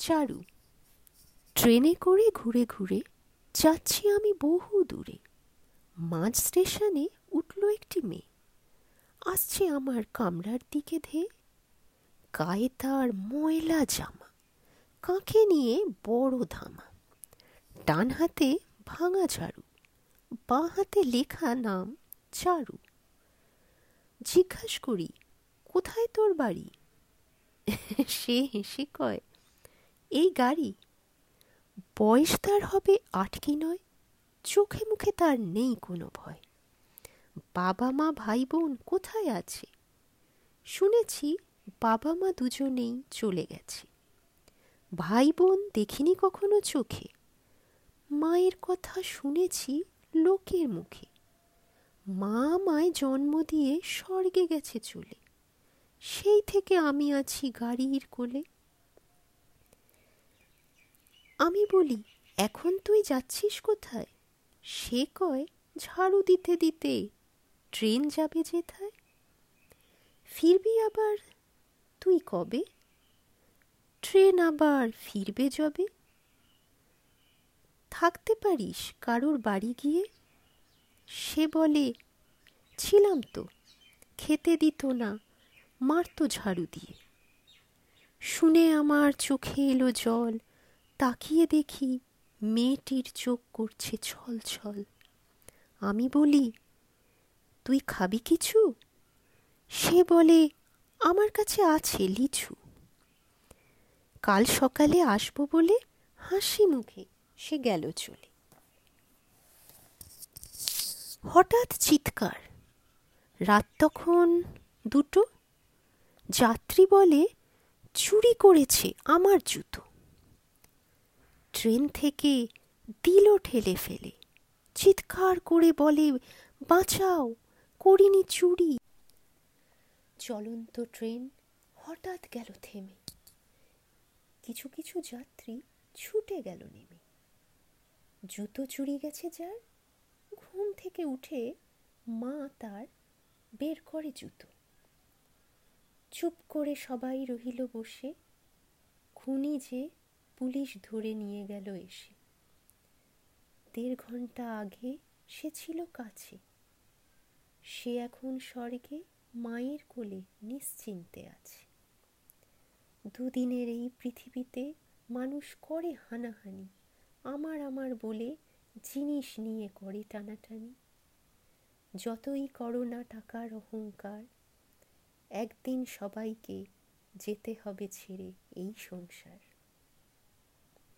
চারু। ট্রেনে করে ঘুরে ঘুরে যাচ্ছি আমি বহু দূরে। মাঝ স্টেশনে উঠল একটি মেয়ে। আসছে আমার কামরার দিকে ধেয়ে। গায়ে তার ময়লা জামা, কাঁখে নিয়ে বড় ধামা। ডান হাতে ভাঙা ঝাড়ু, বাঁ হাতে লেখা নাম চারু। জিজ্ঞাস করি, কোথায় তোর বাড়ি? সে হেসে কয় এই গাড়ি? বয়স তার হবে আট কি নয়? চোখে মুখে তার নেই কোনো ভয়। বাবা মা ভাই বোন কোথায় আছে? শুনেছি বাবা মা দুজনেই চলে গেছে। ভাই বোন দেখিনি কখনো চোখে? মায়ের কথা শুনেছি লোকের মুখে। মা আমায় জন্ম দিয়ে স্বর্গে গেছে চলে। সেই থেকে আমি আছি গাড়ির কোলে। আমি বলি, এখন তুই যাচ্ছিস কোথায়? সে কয়, ঝাড়ু দিতে দিতে। ট্রেন যাবে যেথায়? ফিরবি আবার? তুই কবে? ট্রেন আবার ফিরবে যবে? থাকতে পারিস কারোর বাড়ি গিয়ে? সে বলে, ছিলাম তো। খেতে দিত না। মারতো ঝাড়ু দিয়ে। শুনে আমার চোখে এলো জল। তাকিয়ে দেখি মেয়েটির চোখ করছে ছল ছল। আমি বলি, তুই খাবি কিছু? সে বলে, আমার কাছে আছে লিচু। কাল সকালে আসব বলে হাসি মুখে সে গেল চলে। হঠাৎ চিৎকার। রাত তখন দুটো। যাত্রী বলে, চুরি করেছে আমার জুতো। ট্রেন থেকে দিল ঠেলে ফেলে। চিৎকার করে বলে, বাঁচাও, করিনি চুরি। চলন্ত ট্রেন হঠাৎ গেল থেমে। কিছু কিছু যাত্রী ছুটে গেল নেমে। জুতো চুরি গেছে যার, ঘুম থেকে উঠে মা তার বের করে জুতো। চুপ করে সবাই রহিল বসে, খুনি যে পুলিশ ধরে নিয়ে গেল এসে। দেড় ঘণ্টা আগে সে ছিল কাছে। সে এখন স্বর্গে মায়ের কোলে নিশ্চিন্তে আছে। দুদিনের এই পৃথিবীতে মানুষ করে হানাহানি, আমার আমার বলে জিনিস নিয়ে করে টানাটানি। যতই করো না টাকার অহংকার, একদিন সবাইকে যেতে হবে ছেড়ে এই সংসার।